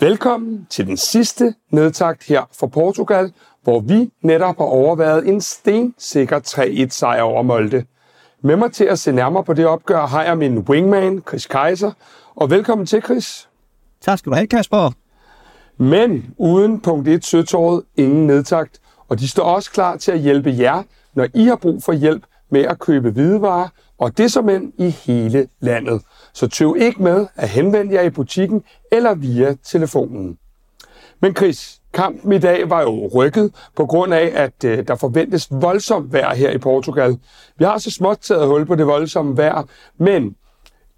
Velkommen til den sidste nedtakt her fra Portugal, hvor vi netop har overværet en stensikker 3-1 sejr over Molde. Med mig til at se nærmere på det opgør har jeg min wingman, Chris Kaiser. Og velkommen til, Chris. Tak skal du have, Kasper. Men uden punkt 1 søtåret, ingen nedtagt. Og de står også klar til at hjælpe jer, når I har brug for hjælp med at købe hvidevarer, og det som end i hele landet. Så tøv ikke med at henvende jer i butikken eller via telefonen. Men Chris, kampen i dag var jo rykket på grund af, at øh, der forventes voldsomt vejr her i Portugal. Vi har så småt taget hul på det voldsomme vejr, men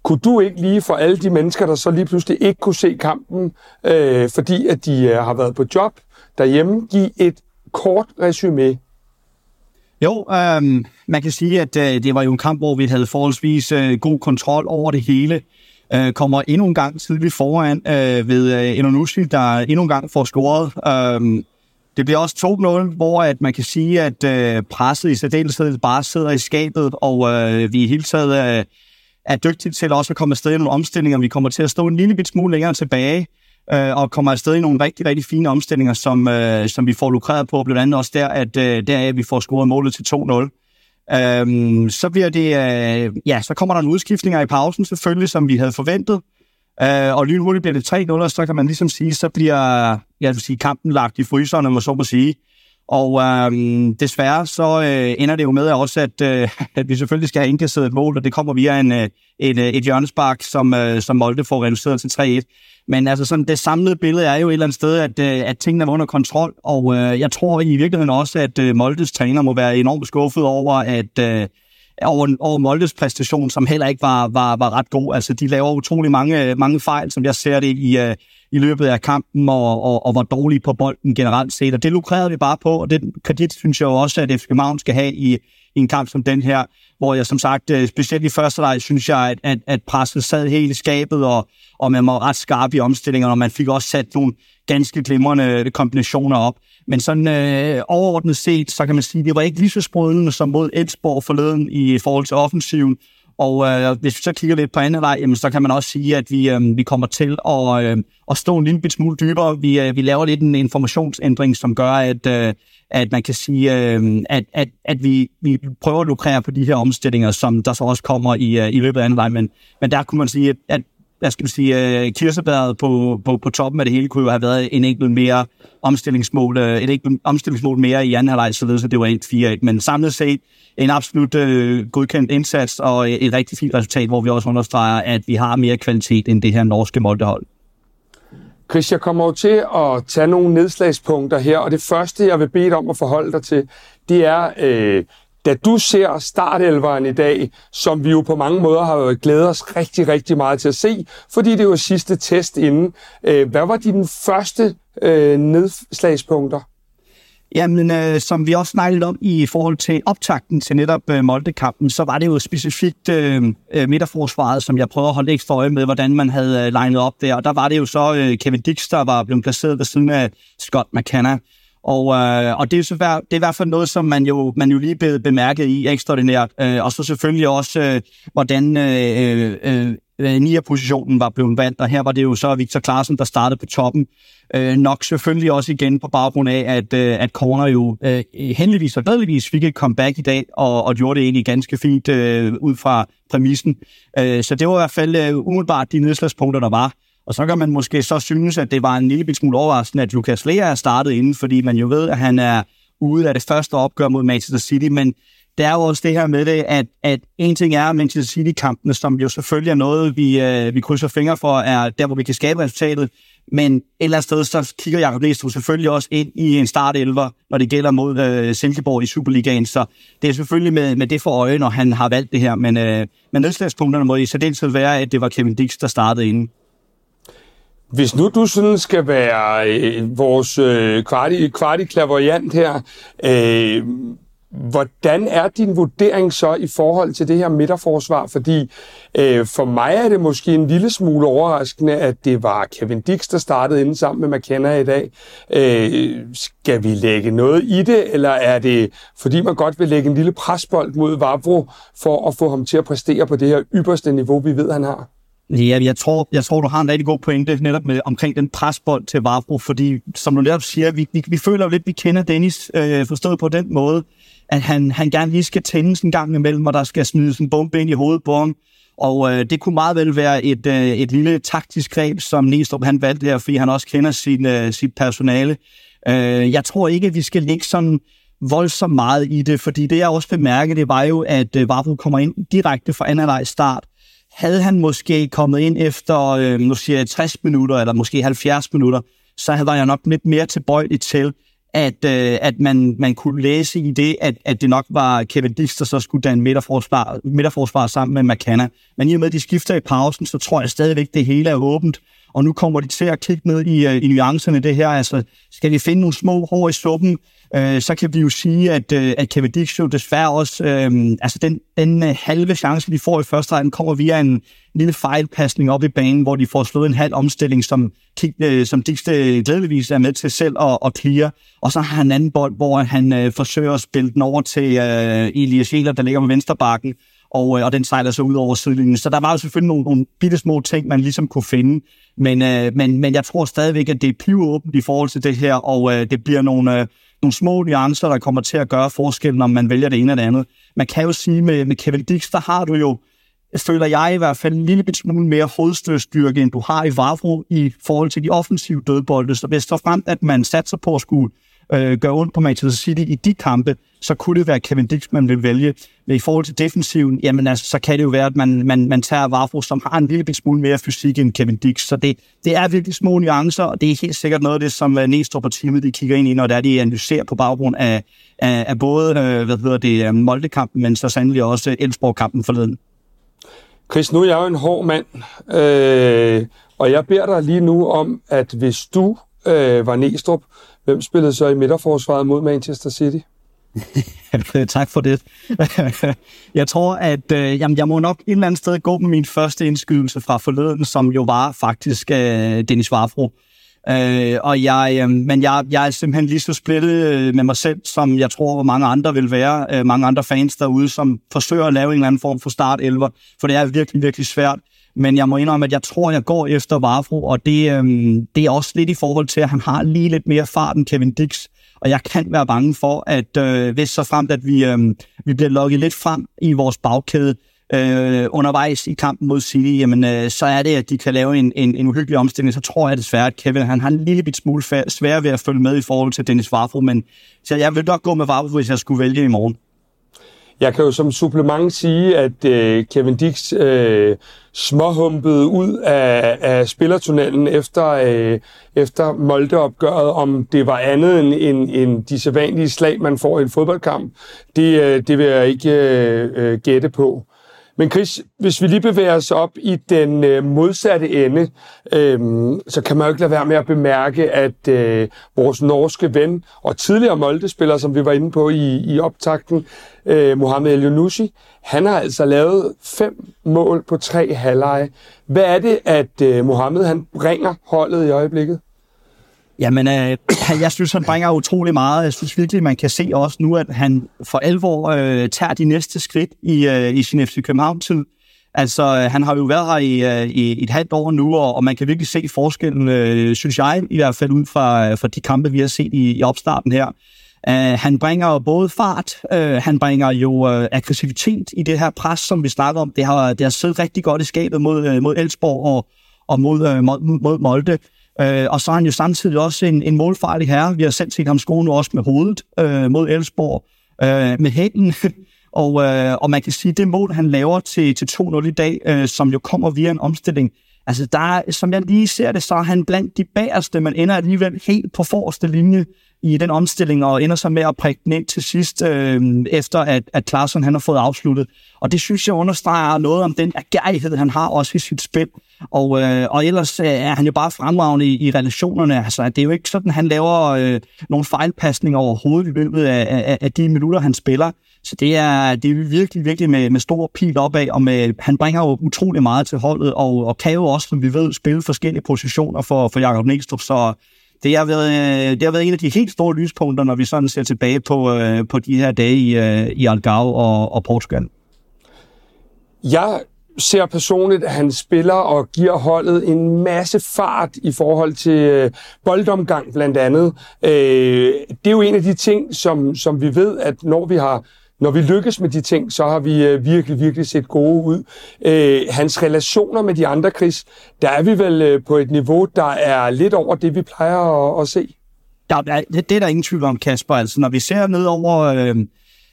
kunne du ikke lige for alle de mennesker, der så lige pludselig ikke kunne se kampen, øh, fordi at de øh, har været på job derhjemme, give et kort resume jo, øh, man kan sige, at øh, det var jo en kamp, hvor vi havde forholdsvis øh, god kontrol over det hele. Øh, kommer endnu en gang tidligt foran øh, ved øh, Enonushi, der endnu en gang får scoret. Øh, det bliver også 2-0, hvor at man kan sige, at øh, presset i særdeleshed bare sidder i skabet, og øh, vi i hele taget øh, er dygtige til også at komme afsted i nogle omstillinger. Vi kommer til at stå en lille bit smule længere tilbage, øh, og kommer afsted i nogle rigtig, rigtig fine omstillinger, som, øh, som vi får lukreret på, blandt andet også der, at øh, deraf vi får scoret målet til 2-0. Øhm, så bliver det, øh, ja, så kommer der nogle udskiftninger i pausen selvfølgelig, som vi havde forventet. Øh, og lynhurtigt bliver det 3-0, og så kan man ligesom sige, så bliver jeg vil sige, kampen lagt i fryseren, om man så må sige. Og øh, desværre så øh, ender det jo med også, at, øh, at vi selvfølgelig skal have indkasseret et mål, og det kommer via en, øh, en, øh, et hjørnespark, som, øh, som Molde får reduceret til 3-1. Men altså sådan, det samlede billede er jo et eller andet sted, at, øh, at tingene er under kontrol, og øh, jeg tror i virkeligheden også, at øh, Moldes træner må være enormt skuffet over, at øh, over, over Moldes præstation, som heller ikke var, var, var ret god. Altså, de laver utrolig mange, mange fejl, som jeg ser det i, øh, i løbet af kampen, og, og, og var dårlige på bolden generelt set. Og det lukrerede vi bare på, og det kredit synes jeg jo også, at FC København skal have i, i en kamp som den her, hvor jeg som sagt, øh, specielt i første leg, synes jeg, at, at, at presset sad helt i skabet, og, og man var ret skarp i omstillingerne, og man fik også sat nogle ganske glimrende kombinationer op. Men sådan øh, overordnet set, så kan man sige, at det var ikke lige så sprødende som mod Edsborg forleden i forhold til offensiven. Og øh, hvis vi så kigger lidt på anden vej, jamen, så kan man også sige, at vi, øh, vi kommer til at, øh, at stå en lille smule dybere. Vi, øh, vi laver lidt en informationsændring, som gør, at, øh, at man kan sige, øh, at, at, at vi, vi prøver at lukrere på de her omstillinger, som der så også kommer i, øh, i løbet af anden vej. Men, men der kunne man sige, at hvad skal man sige, øh, kirsebæret på, på, på toppen af det hele kunne jo have været en enkelt mere omstillingsmål, øh, et enkelt omstillingsmål mere i anden halvleg, således at det var 1-4-1. Men samlet set en absolut øh, godkendt indsats og øh, et rigtig fint resultat, hvor vi også understreger, at vi har mere kvalitet end det her norske moldehold. Chris, jeg kommer jo til at tage nogle nedslagspunkter her, og det første, jeg vil bede dig om at forholde dig til, det er øh, da du ser startelveren i dag, som vi jo på mange måder har glædet os rigtig, rigtig meget til at se, fordi det var sidste test inden. Øh, hvad var dine første øh, nedslagspunkter? Jamen, øh, som vi også snakkede om i forhold til optakten til netop øh, Molde-kampen, så var det jo specifikt øh, øh midterforsvaret, som jeg prøvede at holde ekstra øje med, hvordan man havde øh, legnet op der. Og der var det jo så øh, Kevin Dix, der var blevet placeret ved siden af Scott McKenna. Og, øh, og det, er jo så, det er i hvert fald noget, som man jo, man jo lige blev bemærket i ekstraordinært. Øh, og så selvfølgelig også, øh, hvordan øh, øh, øh Nia-positionen var blevet valgt. Og her var det jo så Victor Klaassen, der startede på toppen. Øh, nok selvfølgelig også igen på baggrund af, at, øh, at Corner jo øh, heldigvis og glædeligvis fik et comeback i dag, og, og gjorde det egentlig ganske fint øh, ud fra præmissen. Øh, så det var i hvert fald øh, umiddelbart de nedslagspunkter, der var. Og så kan man måske så synes, at det var en lille smule overraskende, at Lucas Lea er startet inden, fordi man jo ved, at han er ude af det første opgør mod Manchester City, men det er jo også det her med det, at, at en ting er Manchester City-kampene, som jo selvfølgelig er noget, vi, øh, vi krydser fingre for, er der, hvor vi kan skabe resultatet, men et eller andet sted, så kigger Jacob Næstrup selvfølgelig også ind i en startelver, når det gælder mod øh, Silkeborg i Superligaen. Så det er selvfølgelig med, med det for øje, når han har valgt det her. Men, øh, men nedslagspunkterne må i særdeleshed være, at det var Kevin Dix, der startede inden. Hvis nu du sådan skal være øh, vores øh, kvarti, kvarti her, øh, Hvordan er din vurdering så i forhold til det her midterforsvar? Fordi øh, for mig er det måske en lille smule overraskende, at det var Kevin Dix, der startede inden sammen med McKenna i dag. Øh, skal vi lægge noget i det, eller er det fordi man godt vil lægge en lille presbold mod Vavro for at få ham til at præstere på det her ypperste niveau, vi ved, han har? Ja, jeg tror, jeg tror, du har en rigtig god pointe netop med, omkring den presbold til Vavro, fordi som du netop siger, vi, vi, vi føler jo lidt, vi kender Dennis øh, forstået på den måde, at han, han gerne lige skal tændes en gang imellem, og der skal smides en bombe ind i hovedet på ham. Og øh, det kunne meget vel være et, øh, et lille taktisk greb, som Næstrup han valgte her, fordi han også kender sin, øh, sit personale. Øh, jeg tror ikke, at vi skal ligge sådan voldsomt meget i det, fordi det jeg også bemærkede, det var jo, at øh, Vavro kommer ind direkte fra anden start, havde han måske kommet ind efter, øh, nu siger jeg 60 minutter, eller måske 70 minutter, så havde jeg nok lidt mere tilbøjelig til, at, øh, at man, man kunne læse i det, at, at det nok var Kevin Dix, der så skulle danne midterforsvar, midterforsvar sammen med McKenna. Men i og med, at de skifter i pausen, så tror jeg stadigvæk, det hele er åbent. Og nu kommer de til at kigge ned i, øh, i nuancerne det her. Altså, skal vi finde nogle små hår i suppen? øh, så kan vi jo sige, at, øh, at Kevin Dix jo desværre også, øh, altså den, den øh, halve chance, de får i første række, kommer via en lille fejlpasning op i banen, hvor de får slået en halv omstilling, som, øh, som Dix øh, glædeligvis er med til selv at, at clear. Og så har han en anden bold, hvor han øh, forsøger at spille den over til øh, Elias Jäler, der ligger med venstre bakken, og, øh, og den sejler så ud over sidelinjen. Så der var jo selvfølgelig nogle, nogle bitte små ting, man ligesom kunne finde, men, øh, men, men jeg tror stadigvæk, at det er pivåbent i forhold til det her, og øh, det bliver nogle, øh, nogle små nuancer, der kommer til at gøre forskellen, om man vælger det ene eller det andet. Man kan jo sige, med, med Kevin Dix, der har du jo, føler jeg i hvert fald, en lille smule mere hovedstødstyrke, end du har i Vavro i forhold til de offensive dødbolde. Så hvis der frem, at man satser på at skulle øh, gøre ondt på Manchester City i de kampe, så kunne det være Kevin Dix, man vil vælge. Men i forhold til defensiven, jamen altså, så kan det jo være, at man, man, man tager Vafro, som har en lille smule mere fysik end Kevin Dix. Så det, det er virkelig små nuancer, og det er helt sikkert noget af det, som øh, Næstrup og teamet de kigger ind i, når det er, de analyserer på baggrund af, af, af både øh, hvad hedder det, øh, Molde-kampen, men så sandelig også Elfsborg-kampen forleden. Chris, nu er jeg jo en hård mand, øh, og jeg beder dig lige nu om, at hvis du øh, var Næstrup, hvem spillede så i midterforsvaret mod Manchester City? tak for det. jeg tror, at øh, jamen, jeg må nok et eller andet sted gå med min første indskydelse fra forleden, som jo var faktisk øh, Dennis Vafro. Øh, og jeg, øh, men jeg, jeg er simpelthen lige så splittet øh, med mig selv, som jeg tror, mange andre vil være. Øh, mange andre fans derude, som forsøger at lave en eller anden form for start 11, for det er virkelig, virkelig svært. Men jeg må indrømme, at jeg tror, jeg går efter Vafro, og det, øhm, det er også lidt i forhold til, at han har lige lidt mere fart end Kevin Dix. Og jeg kan være bange for, at øh, hvis så fremt, at vi, øh, vi bliver lukket lidt frem i vores bagkæde øh, undervejs i kampen mod City, jamen, øh, så er det, at de kan lave en, en, en uhyggelig omstilling. Så tror jeg desværre, at Kevin han har en lille bit smule svær ved at følge med i forhold til Dennis Vafro, men så jeg vil nok gå med Vafro, hvis jeg skulle vælge i morgen. Jeg kan jo som supplement sige, at øh, Kevin Dix øh, småhumpede ud af, af spillertunnelen efter, øh, efter Molde-opgøret, om det var andet end, end, end de sædvanlige slag, man får i en fodboldkamp. Det, øh, det vil jeg ikke øh, øh gætte på. Men Chris, hvis vi lige bevæger os op i den øh, modsatte ende, øh, så kan man jo ikke lade være med at bemærke, at øh, vores norske ven og tidligere Molde-spiller, som vi var inde på i, i optakten, øh, Mohamed El han har altså lavet fem mål på tre halvleje. Hvad er det, at øh, Mohamed han bringer holdet i øjeblikket? Jamen, øh, jeg synes, han bringer utrolig meget. Jeg synes virkelig, man kan se også nu, at han for alvor øh, tager de næste skridt i, øh, i sin FC København-tid. Altså, øh, han har jo været her i, øh, i et halvt år nu, og, og man kan virkelig se forskellen, øh, synes jeg, i hvert fald ud fra, øh, fra de kampe, vi har set i, i opstarten her. Uh, han bringer både fart, uh, han bringer jo uh, aggressivitet i det her pres, som vi snakker om. Det har, det har siddet rigtig godt i skabet mod, uh, mod Elsborg og, og mod, uh, mod, mod Molde. Øh, og så er han jo samtidig også en, en målfarlig herre. Vi har selv set ham score nu også med hovedet øh, mod Elsborg, øh, med hænden. og, øh, og man kan sige, at det mål, han laver til, til 2-0 i dag, øh, som jo kommer via en omstilling, altså der, som jeg lige ser det, så er han blandt de bagerste, men ender alligevel helt på forreste linje i den omstilling, og ender så med at prikke den ind til sidst, øh, efter at, at Klaarsson han har fået afsluttet. Og det synes jeg understreger noget om den agerighed, han har også i sit spil. Og, øh, og ellers øh, er han jo bare fremragende i, i relationerne. Altså, det er jo ikke sådan, han laver øh, nogle fejlpasninger overhovedet i løbet af, af, af de minutter, han spiller. Så det er, det er virkelig, virkelig med, med stor pil opad, og med, han bringer jo utrolig meget til holdet, og, og kan jo også, som vi ved, spille forskellige positioner for, for Jakob Næstrup. Så det har, været, øh, det har været en af de helt store lyspunkter, når vi sådan ser tilbage på, øh, på de her dage i, øh, i Algarve og, og Portugal. Jeg ser personligt, at han spiller og giver holdet en masse fart i forhold til øh, boldomgang blandt andet. Øh, det er jo en af de ting, som, som vi ved, at når vi har når vi lykkes med de ting, så har vi øh, virkelig, virkelig set gode ud. Øh, hans relationer med de andre, Chris, der er vi vel øh, på et niveau, der er lidt over det, vi plejer at, at se. Der, det, det er der ingen tvivl om, Kasper. Altså, når vi ser ned over... Øh,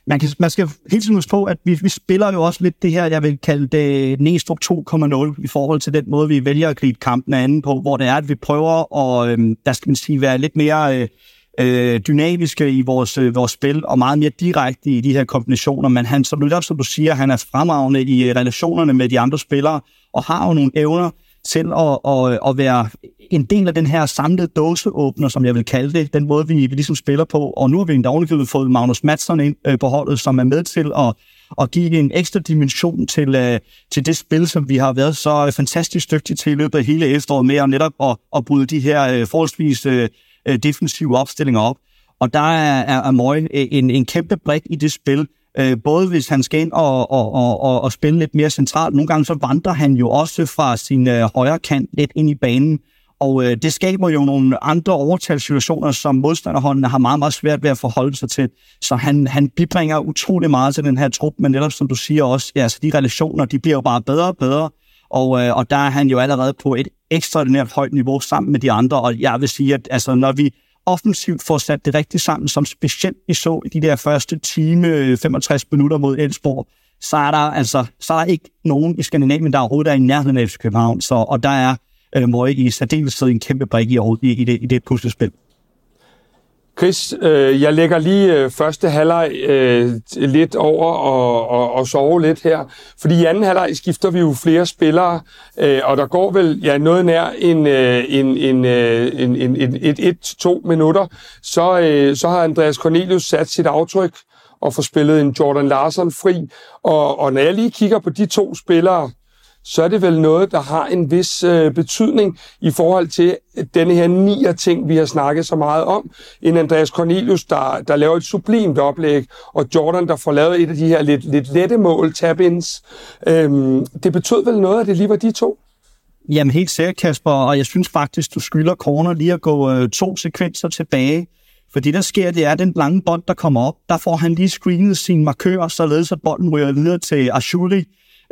man, kan, man skal helt tiden huske på, at vi, vi spiller jo også lidt det her, jeg vil kalde det Næstrup 2.0 i forhold til den måde, vi vælger at gribe kampen anden på, hvor det er, at vi prøver at, øh, der skal man sige, være lidt mere... Øh, øh, dynamiske i vores, øh, vores spil, og meget mere direkte i de her kombinationer. Men han, som du, som du siger, han er fremragende i øh, relationerne med de andre spillere, og har jo nogle evner til at, at, at være en del af den her samlede dåseåbner, som jeg vil kalde det, den måde, vi, vi ligesom spiller på. Og nu har vi en daglighed fået Magnus Madsen ind øh, på holdet, som er med til at, at give en ekstra dimension til, øh, til det spil, som vi har været så fantastisk dygtige til i løbet af hele efteråret med, og netop at, at bryde de her øh, forholdsvis øh, øh, defensive opstillinger op. Og der er, er Amoy øh, en, en kæmpe brik i det spil, øh, både hvis han skal ind og, og, og, og, og spille lidt mere centralt. Nogle gange så vandrer han jo også fra sin øh, højre kant lidt ind i banen, og øh, det skaber jo nogle andre overtalssituationer, som modstanderhåndene har meget, meget svært ved at forholde sig til. Så han, han bibringer utrolig meget til den her trup, men netop som du siger også, ja, så de relationer, de bliver jo bare bedre og bedre, og, øh, og der er han jo allerede på et ekstraordinært højt niveau sammen med de andre, og jeg vil sige, at altså, når vi offensivt får sat det rigtigt sammen, som specielt vi så i de der første time, øh, 65 minutter mod Elsborg, så er der altså så er der ikke nogen i Skandinavien, der overhovedet er i nærheden af FC København, så, og der er øh, Møge i særdeleshed en kæmpe brik i, i, i, det, i det puslespil. Chris, øh, jeg lægger lige øh, første halvleg øh, lidt over og, og, og sover lidt her. Fordi i anden halvleg skifter vi jo flere spillere, øh, og der går vel ja, noget nær en, øh, en, en, øh, en, en, en, et, et, to minutter. Så, øh, så har Andreas Cornelius sat sit aftryk og får spillet en Jordan Larsen fri. Og, og når jeg lige kigger på de to spillere, så er det vel noget, der har en vis øh, betydning i forhold til denne her nier ting, vi har snakket så meget om. En Andreas Cornelius, der, der laver et sublimt oplæg, og Jordan, der får lavet et af de her lidt, lidt lette mål, tap-ins. Øhm, det betød vel noget, at det lige var de to? Jamen helt sikkert, Kasper, og jeg synes faktisk, du skylder corner lige at gå øh, to sekvenser tilbage. For det, der sker, det er, at den lange bånd, der kommer op, der får han lige screenet sin markør, således at bolden ryger videre til Ashuri,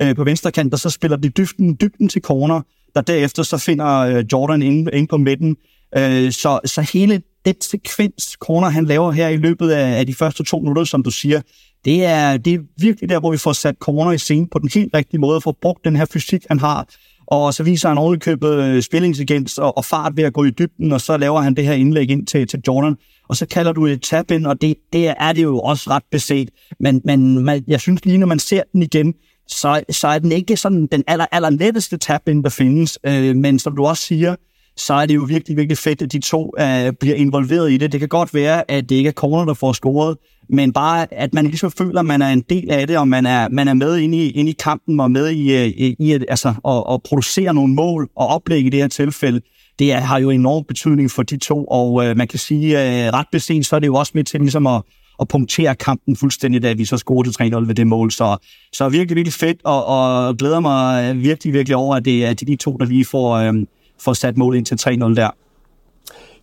øh, på venstre kant, og så spiller de dybden, dybden til corner, der derefter så finder øh, Jordan inde, inde på midten. Øh, så, så hele den sekvens, corner han laver her i løbet af, af de første to minutter, som du siger, det er, det er virkelig der, hvor vi får sat corner i scenen på den helt rigtige måde, og får brugt den her fysik, han har, og så viser han ovenikøbet købet spillintelligens og, og fart ved at gå i dybden, og så laver han det her indlæg ind til, til Jordan, og så kalder du et tap ind, og det, det er det jo også ret beset. Men, men man, jeg synes lige, når man ser den igen, så, så er den ikke sådan den aller, aller letteste tab-in, der findes. Øh, men som du også siger, så er det jo virkelig, virkelig fedt, at de to øh, bliver involveret i det. Det kan godt være, at det ikke er corner, der får scoret, men bare, at man ligesom føler, at man er en del af det, og man er, man er med ind i, ind i kampen, og med i, øh, i, i at, altså, at, at producere nogle mål og oplæg i det her tilfælde. Det er, har jo enorm betydning for de to, og øh, man kan sige, øh, ret beset, så er det jo også med til ligesom at, og punktere kampen fuldstændig, da vi så scorede til 3-0 ved det mål. Så, så virkelig, virkelig fedt, og, og glæder mig virkelig, virkelig over, at det er de to, der lige får, øhm, får sat mål ind til 3-0 der.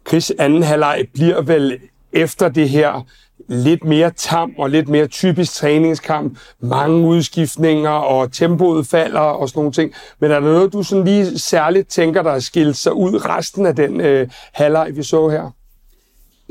Chris, anden halvleg bliver vel efter det her lidt mere tam og lidt mere typisk træningskamp. Mange udskiftninger, og tempoet falder og sådan nogle ting. Men er der noget, du sådan lige særligt tænker, der er skilt sig ud resten af den øh, halvleg, vi så her?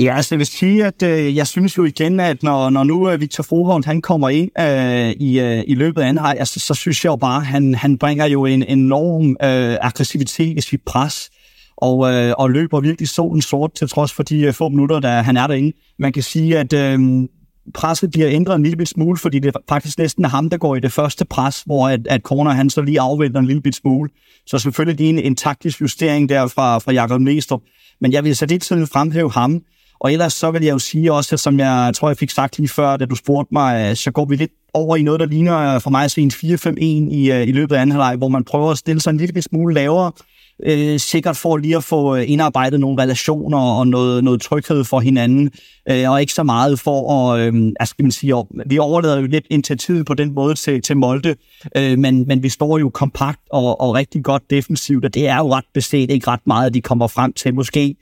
Ja, altså jeg vil sige, at øh, jeg synes jo igen, at når, når nu øh, Victor Froholt, han kommer ind øh, i, øh, i løbet af anden halvleg, altså, så synes jeg jo bare, at han, han bringer jo en enorm øh, aggressivitet i sit pres. og, øh, og løber virkelig solen sort til trods for de øh, få minutter, der han er derinde. Man kan sige, at øh, presset bliver ændret en lille smule, fordi det er faktisk næsten ham, der går i det første pres, hvor at, at Corner han så lige afventer en lille smule. Så selvfølgelig lige en, en taktisk justering der fra, fra Jakob Næstrup. Men jeg vil så det tiden fremhæve ham. Og ellers så vil jeg jo sige også, som jeg tror, jeg fik sagt lige før, da du spurgte mig, øh, så går vi lidt over i noget, der ligner øh, for mig en 4-5-1 i, øh, i løbet af anden halvleg, hvor man prøver at stille sig en lille smule lavere, øh, sikkert for lige at få indarbejdet nogle relationer og noget, noget tryghed for hinanden, øh, og ikke så meget for at, øh, altså, skal man sige, vi overlader jo lidt initiativet på den måde til, til Molde, øh, men, men vi står jo kompakt og, og rigtig godt defensivt, og det er jo ret beset ikke ret meget, at de kommer frem til. Måske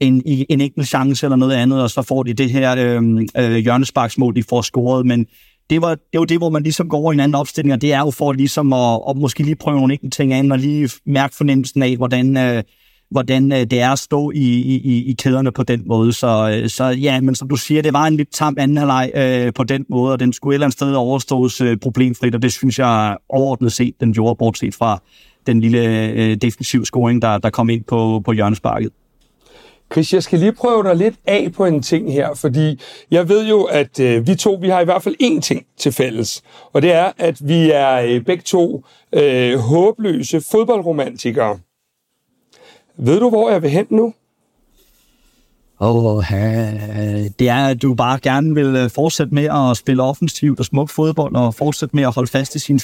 en, en enkelt chance eller noget andet, og så får de det her øh, øh, hjørnesparksmål, de får scoret, men det var, det var det, hvor man ligesom går over i en anden opstilling, og det er jo for ligesom at, at måske lige prøve nogle enkelte ting an, og lige mærke fornemmelsen af, hvordan, øh, hvordan øh, det er at stå i, i, i kæderne på den måde. Så, øh, så ja, men som du siger, det var en lidt tam anden halvleg øh, på den måde, og den skulle et eller andet sted overstås øh, problemfrit, og det synes jeg overordnet set, den gjorde, bortset fra den lille øh, defensiv scoring, der, der kom ind på, på hjørnesparket. Chris, jeg skal lige prøve dig lidt af på en ting her, fordi jeg ved jo, at øh, vi to, vi har i hvert fald én ting til fælles, og det er, at vi er øh, begge to øh, håbløse fodboldromantikere. Ved du, hvor jeg vil hen nu? Oh, det er, at du bare gerne vil øh, fortsætte med at spille offensivt og smuk fodbold, og fortsætte med at holde fast i sin 4-3-3,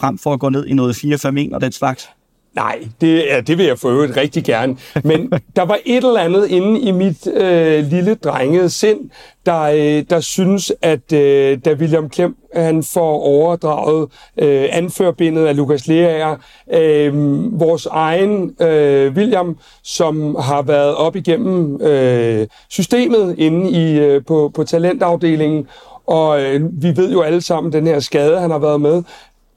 frem for at gå ned i noget 4-5-1 og den slags. Nej, det, ja, det vil jeg for øvrigt rigtig gerne. Men der var et eller andet inde i mit øh, lille drengede sind, der, øh, der synes, at øh, da William Klem han får overdraget øh, anførbindet af Lukas Leaer, øh, vores egen øh, William, som har været op igennem øh, systemet inde i, øh, på, på talentafdelingen, og øh, vi ved jo alle sammen den her skade, han har været med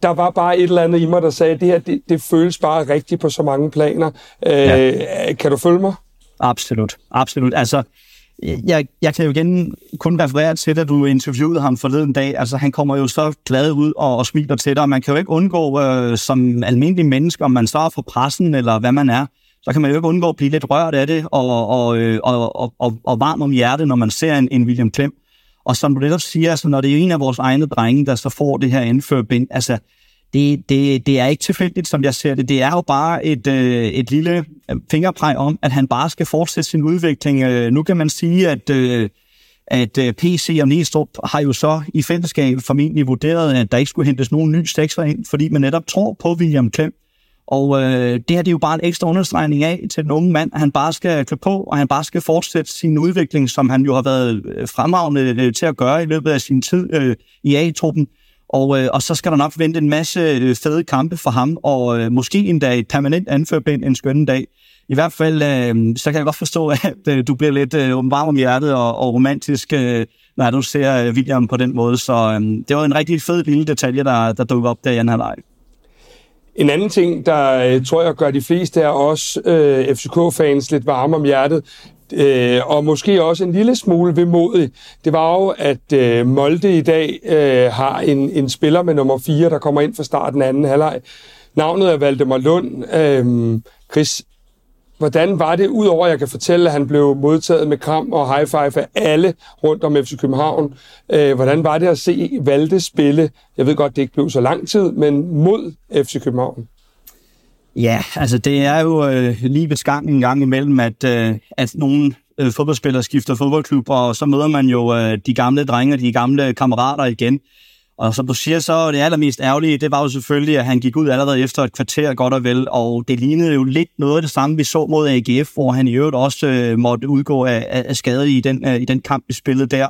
der var bare et eller andet i mig, der sagde, at det her, det, det føles bare rigtigt på så mange planer. Øh, ja. Kan du følge mig? Absolut, absolut. Altså, jeg, jeg kan jo igen kun referere til, at du interviewede ham forleden dag. Altså, han kommer jo så glad ud og, og smiler til dig, og man kan jo ikke undgå, øh, som almindelig menneske, om man står for pressen eller hvad man er, så kan man jo ikke undgå at blive lidt rørt af det og, og, øh, og, og, og, og varm om hjertet, når man ser en, en William Klem. Og som du netop siger, altså, når det er en af vores egne drenge, der så får det her indførbind, altså, det, det, det er ikke tilfældigt, som jeg ser det. Det er jo bare et, øh, et lille øh, fingerpræg om, at han bare skal fortsætte sin udvikling. Øh, nu kan man sige, at, øh, at øh, PC og Næstrup har jo så i fællesskab formentlig vurderet, at der ikke skulle hentes nogen ny sekser ind, fordi man netop tror på William Klem. Og øh, det her det er jo bare en ekstra understregning af til den unge mand, at han bare skal køre på, og han bare skal fortsætte sin udvikling, som han jo har været øh, fremragende øh, til at gøre i løbet af sin tid øh, i A-truppen. Og, øh, og så skal der nok vente en masse øh, fede kampe for ham, og øh, måske endda et permanent anførbind en skønne dag. I hvert fald, øh, så kan jeg godt forstå, at øh, du bliver lidt øh, varm om hjertet og, og romantisk, øh, når du ser øh, William på den måde. Så øh, det var en rigtig fed lille detalje, der, der dukkede op der i anden halvleg. En anden ting, der øh, tror jeg gør de fleste af os øh, FCK-fans lidt varme om hjertet, øh, og måske også en lille smule vemodig, det var jo, at øh, Molde i dag øh, har en, en spiller med nummer 4, der kommer ind fra starten af anden halvleg. Navnet er Valdemar Lund. Øh, Chris, hvordan var det, udover at jeg kan fortælle, at han blev modtaget med kram og high five af alle rundt om FC København, øh, hvordan var det at se Valde spille, jeg ved godt, det ikke blev så lang tid, men mod FC København? Ja, altså det er jo øh, livets gang en gang imellem, at, øh, at nogle øh, fodboldspillere skifter fodboldklub, og så møder man jo øh, de gamle drenge, de gamle kammerater igen. Og som du siger, så det allermest ærgerlige, det var jo selvfølgelig, at han gik ud allerede efter et kvarter godt og vel, og det lignede jo lidt noget af det samme, vi så mod AGF, hvor han i øvrigt også øh, måtte udgå af, af skade i den, øh, i den kamp, vi spillede der.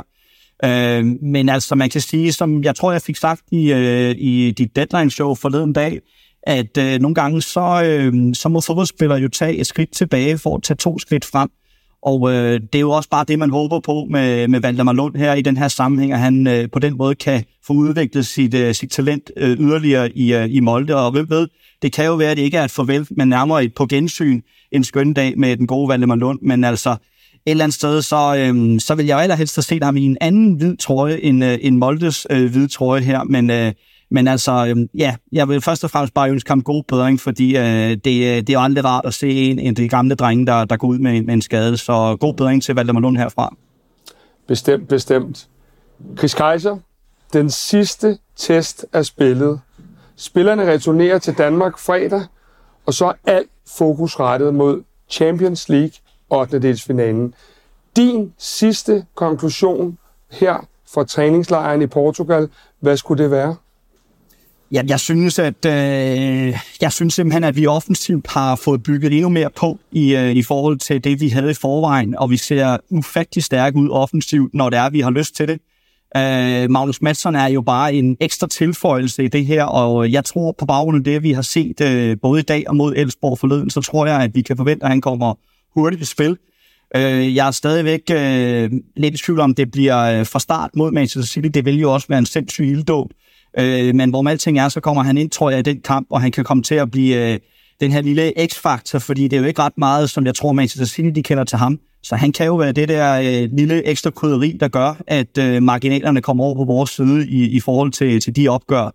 Øh, men altså, man kan sige, som jeg tror, jeg fik sagt i, øh, i dit deadline-show forleden dag, at øh, nogle gange så, øh, så må fodboldspillere jo tage et skridt tilbage for at tage to skridt frem. Og øh, det er jo også bare det, man håber på med, med Valdemar Lund her i den her sammenhæng, at han øh, på den måde kan få udviklet sit, øh, sit talent øh, yderligere i, øh, i Molde. Og hvem ved, det kan jo være, at det ikke er et farvel, men nærmere et på gensyn en skøn dag med den gode Valdemar Lund. Men altså, et eller andet sted, så, øh, så vil jeg allerhelst have set ham i en anden hvid trøje end, øh, end Moldes øh, hvide trøje her. Men øh, men altså, øhm, ja, jeg vil først og fremmest bare ønske ham god bedring, fordi øh, det, øh, det er jo aldrig rart at se en, en af de gamle drenge, der, der går ud med, med en skade. Så god bedring til Valdemar Lund herfra. Bestemt, bestemt. Chris Kaiser, den sidste test er spillet. Spillerne returnerer til Danmark fredag, og så er alt fokus rettet mod Champions League 8. delsfinalen. Din sidste konklusion her fra træningslejren i Portugal, hvad skulle det være? Ja, jeg synes, at øh, jeg synes simpelthen, at vi offensivt har fået bygget endnu mere på i, øh, i forhold til det, vi havde i forvejen, og vi ser ufattelig stærke ud offensivt, når det er, vi har lyst til det. Øh, Magnus Madsen er jo bare en ekstra tilføjelse i det her, og jeg tror på baggrund af det, vi har set øh, både i dag og mod Elsborg forleden, så tror jeg, at vi kan forvente, at han kommer hurtigt i spil. Øh, jeg er stadigvæk øh, lidt i tvivl om, det bliver øh, fra start mod Manchester City. Det vil jo også være en sindssyg ilddåb. Øh, Øh, men hvor alting er, så kommer han ind, tror jeg, i den kamp, og han kan komme til at blive øh, den her lille x-faktor, fordi det er jo ikke ret meget, som jeg tror, Manchester City de kender til ham. Så han kan jo være det der øh, lille ekstra krydderi, der gør, at øh, marginalerne kommer over på vores side i, i forhold til, til de opgør.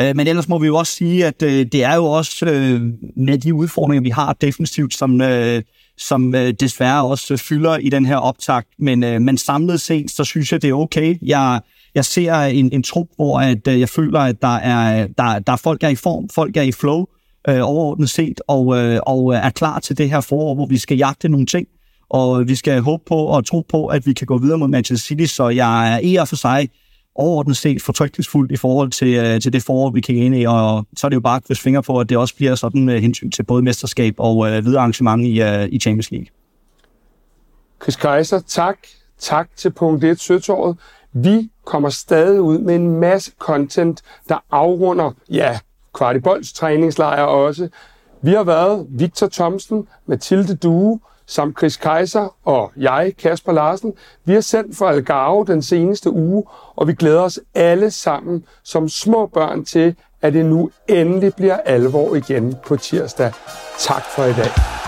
Øh, men ellers må vi jo også sige, at øh, det er jo også øh, med de udfordringer, vi har defensivt, som, øh, som øh, desværre også fylder i den her optakt. Men, øh, men samlet set, så synes jeg, det er okay. Jeg, jeg ser en, en trup, hvor at, øh, jeg føler, at der er, der, der er folk, der er i form, folk er i flow øh, overordnet set, og, øh, og er klar til det her forår, hvor vi skal jagte nogle ting, og vi skal håbe på og tro på, at vi kan gå videre mod Manchester City, så jeg er i og for sig overordnet set fortrykningsfuldt i forhold til, øh, til det forår, vi kan ind i, og så er det jo bare at fingre på, at det også bliver sådan med hensyn til både mesterskab og øh, videre arrangement i, øh, i Champions League. Chris Kaiser, tak. Tak til Punkt 1 Søtåret. Vi kommer stadig ud med en masse content, der afrunder, ja, Kvartibolds træningslejre også. Vi har været Victor Thomsen, Mathilde Due, samt Chris Kaiser og jeg, Kasper Larsen. Vi har sendt for Algarve den seneste uge, og vi glæder os alle sammen som små børn til, at det nu endelig bliver alvor igen på tirsdag. Tak for i dag.